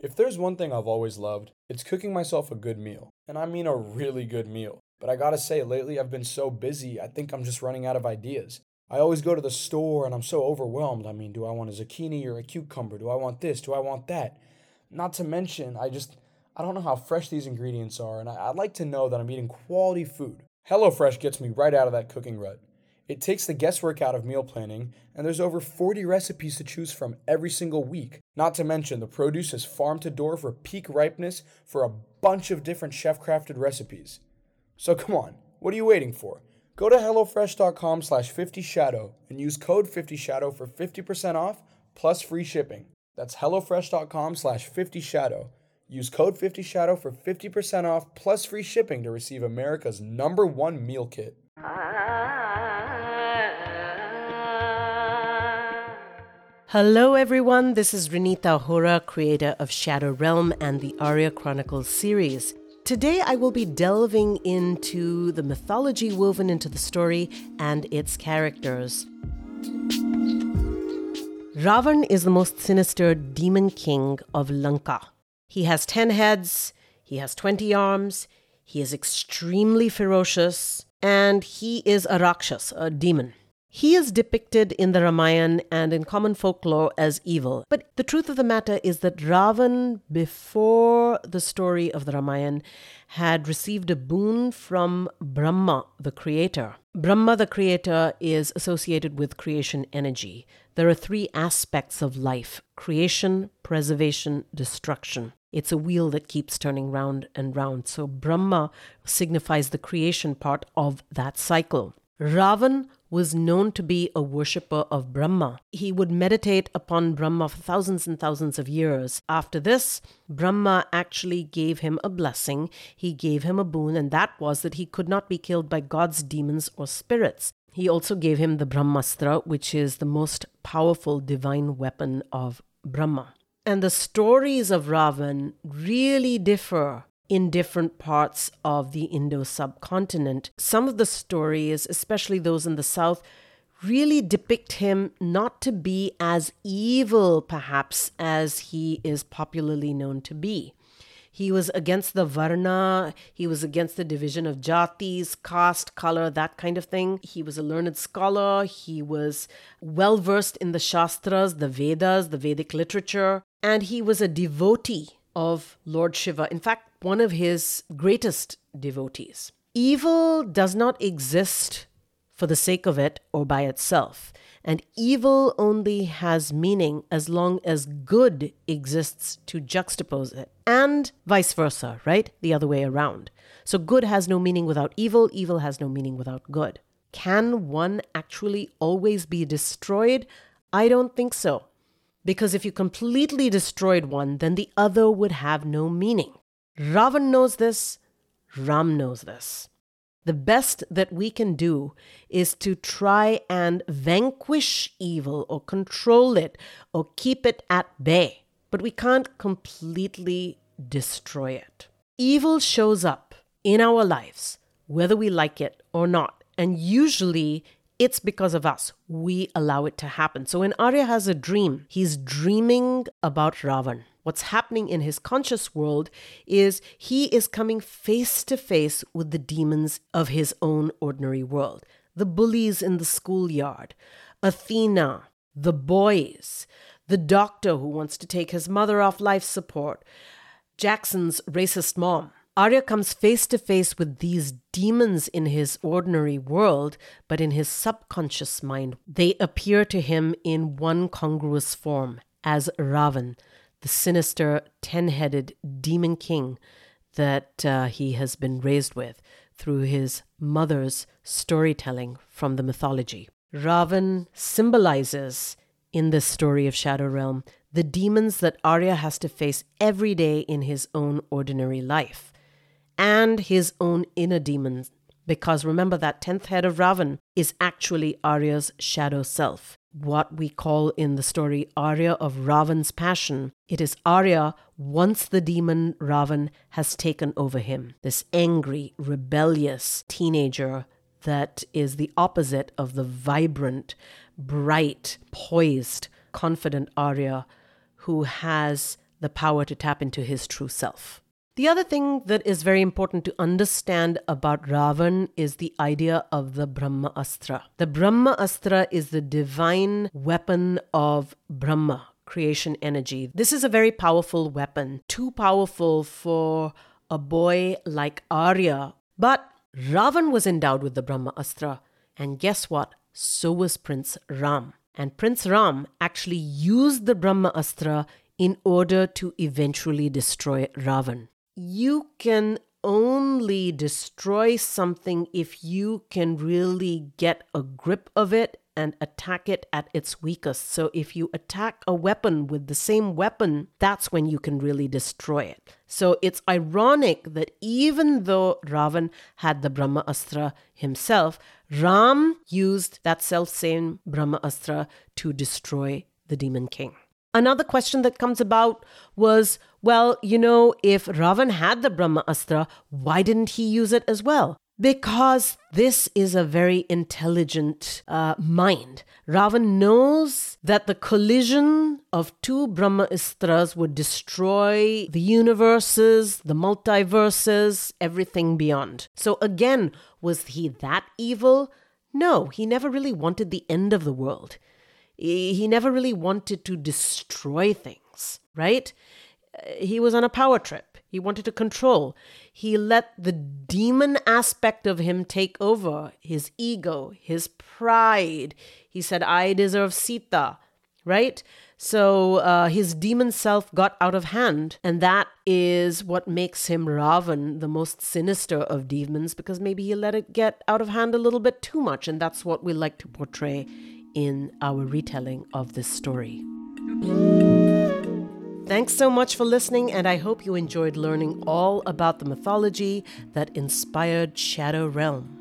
If there's one thing I've always loved, it's cooking myself a good meal. And I mean a really good meal. But I gotta say, lately I've been so busy, I think I'm just running out of ideas. I always go to the store and I'm so overwhelmed. I mean, do I want a zucchini or a cucumber? Do I want this? Do I want that? Not to mention, I just, I don't know how fresh these ingredients are, and I, would like to know that I'm eating quality food. HelloFresh gets me right out of that cooking rut. It takes the guesswork out of meal planning, and there's over 40 recipes to choose from every single week. Not to mention, the produce is farm to door for peak ripeness for a bunch of different chef crafted recipes. So come on, what are you waiting for? Go to HelloFresh.com slash 50shadow and use code 50shadow for 50% off plus free shipping. That's HelloFresh.com slash 50shadow. Use code 50shadow for 50% off plus free shipping to receive America's number one meal kit. Hello, everyone. This is Renita Hora, creator of Shadow Realm and the Arya Chronicles series. Today, I will be delving into the mythology woven into the story and its characters. Ravan is the most sinister demon king of Lanka. He has 10 heads, he has 20 arms, he is extremely ferocious, and he is a Rakshas, a demon. He is depicted in the Ramayana and in common folklore as evil. But the truth of the matter is that Ravan, before the story of the Ramayana, had received a boon from Brahma, the creator. Brahma, the creator, is associated with creation energy. There are three aspects of life creation, preservation, destruction. It's a wheel that keeps turning round and round. So Brahma signifies the creation part of that cycle. Ravan was known to be a worshipper of Brahma. He would meditate upon Brahma for thousands and thousands of years. After this, Brahma actually gave him a blessing. He gave him a boon, and that was that he could not be killed by God's demons or spirits. He also gave him the Brahmastra, which is the most powerful divine weapon of Brahma. And the stories of Ravan really differ in different parts of the Indo subcontinent. Some of the stories, especially those in the south, really depict him not to be as evil, perhaps, as he is popularly known to be. He was against the Varna, he was against the division of jatis, caste, color, that kind of thing. He was a learned scholar, he was well versed in the Shastras, the Vedas, the Vedic literature, and he was a devotee of Lord Shiva. In fact, one of his greatest devotees. Evil does not exist for the sake of it or by itself. And evil only has meaning as long as good exists to juxtapose it. And vice versa, right? The other way around. So good has no meaning without evil, evil has no meaning without good. Can one actually always be destroyed? I don't think so. Because if you completely destroyed one, then the other would have no meaning. Ravan knows this, Ram knows this. The best that we can do is to try and vanquish evil or control it or keep it at bay, but we can't completely destroy it. Evil shows up in our lives, whether we like it or not, and usually it's because of us. We allow it to happen. So when Arya has a dream, he's dreaming about Ravan what's happening in his conscious world is he is coming face to face with the demons of his own ordinary world. The bullies in the schoolyard, Athena, the boys, the doctor who wants to take his mother off life support, Jackson's racist mom. Arya comes face to face with these demons in his ordinary world, but in his subconscious mind, they appear to him in one congruous form as Ravan, the sinister, ten headed demon king that uh, he has been raised with through his mother's storytelling from the mythology. Ravan symbolizes, in this story of Shadow Realm, the demons that Arya has to face every day in his own ordinary life, and his own inner demons. Because remember, that tenth head of Ravan is actually Arya's shadow self what we call in the story Arya of Ravan's passion. It is Arya once the demon Ravan has taken over him, this angry, rebellious teenager that is the opposite of the vibrant, bright, poised, confident Arya who has the power to tap into his true self. The other thing that is very important to understand about Ravan is the idea of the Brahma Astra. The Brahma Astra is the divine weapon of Brahma, creation energy. This is a very powerful weapon, too powerful for a boy like Arya. But Ravan was endowed with the Brahma Astra, and guess what? So was Prince Ram. And Prince Ram actually used the Brahma Astra in order to eventually destroy Ravan you can only destroy something if you can really get a grip of it and attack it at its weakest. So if you attack a weapon with the same weapon, that's when you can really destroy it. So it's ironic that even though Ravan had the Brahma Astra himself, Ram used that self same Brahma Astra to destroy the Demon King. Another question that comes about was well, you know, if Ravan had the Brahma Astra, why didn't he use it as well? Because this is a very intelligent uh, mind. Ravan knows that the collision of two Brahma Astras would destroy the universes, the multiverses, everything beyond. So, again, was he that evil? No, he never really wanted the end of the world. He never really wanted to destroy things, right? He was on a power trip. He wanted to control. He let the demon aspect of him take over his ego, his pride. He said, I deserve Sita, right? So uh, his demon self got out of hand. And that is what makes him Ravan, the most sinister of demons, because maybe he let it get out of hand a little bit too much. And that's what we like to portray in our retelling of this story. Thanks so much for listening, and I hope you enjoyed learning all about the mythology that inspired Shadow Realm.